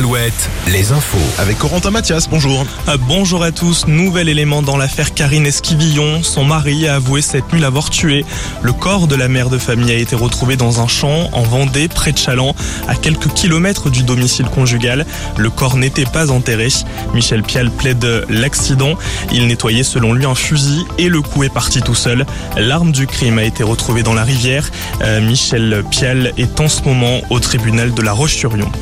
Alouette, les infos. Avec Corentin Mathias, bonjour. Euh, Bonjour à tous. Nouvel élément dans l'affaire Karine Esquivillon. Son mari a avoué cette nuit l'avoir tué. Le corps de la mère de famille a été retrouvé dans un champ en Vendée, près de Chaland, à quelques kilomètres du domicile conjugal. Le corps n'était pas enterré. Michel Pial plaide l'accident. Il nettoyait selon lui un fusil et le coup est parti tout seul. L'arme du crime a été retrouvée dans la rivière. Euh, Michel Pial est en ce moment au tribunal de la Roche-sur-Yon.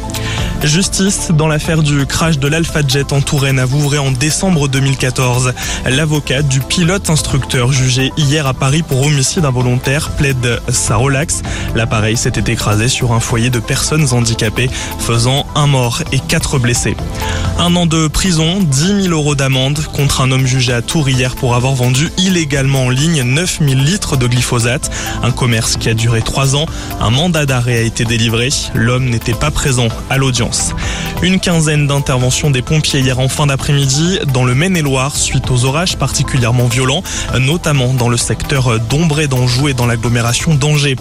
Justice dans l'affaire du crash de l'Alpha Jet en Touraine à Vouvray en décembre 2014. L'avocat du pilote instructeur jugé hier à Paris pour homicide involontaire plaide sa relax. L'appareil s'était écrasé sur un foyer de personnes handicapées, faisant un mort et quatre blessés. Un an de prison, 10 000 euros d'amende contre un homme jugé à Tours hier pour avoir vendu illégalement en ligne 9 000 litres de glyphosate. Un commerce qui a duré trois ans. Un mandat d'arrêt a été délivré. L'homme n'était pas présent à l'audience. réponse. Une quinzaine d'interventions des pompiers hier en fin d'après-midi dans le Maine-et-Loire suite aux orages particulièrement violents, notamment dans le secteur d'Ombre et d'Anjou et dans l'agglomération d'Angers.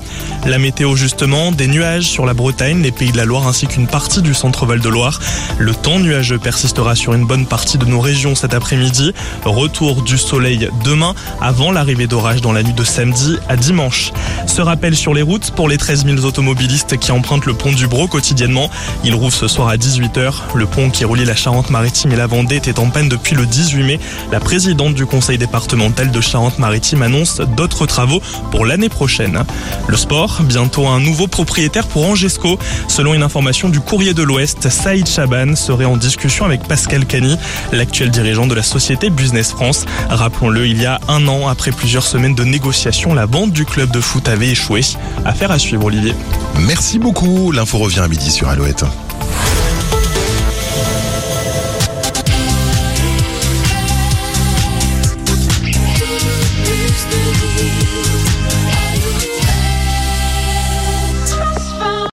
La météo justement, des nuages sur la Bretagne, les Pays de la Loire ainsi qu'une partie du centre-val de Loire. Le temps nuageux persistera sur une bonne partie de nos régions cet après-midi. Retour du soleil demain avant l'arrivée d'orage dans la nuit de samedi à dimanche. Ce rappel sur les routes pour les 13 000 automobilistes qui empruntent le pont du Bro quotidiennement. Ils rouvent ce soir à 18h. Le pont qui relie la Charente-Maritime et la Vendée était en panne depuis le 18 mai. La présidente du conseil départemental de Charente-Maritime annonce d'autres travaux pour l'année prochaine. Le sport, bientôt un nouveau propriétaire pour Angesco. Selon une information du courrier de l'Ouest, Saïd Chaban serait en discussion avec Pascal Cani, l'actuel dirigeant de la société Business France. Rappelons-le, il y a un an, après plusieurs semaines de négociations, la vente du club de foot avait échoué. Affaire à suivre, Olivier. Merci beaucoup. L'info revient à midi sur Alouette.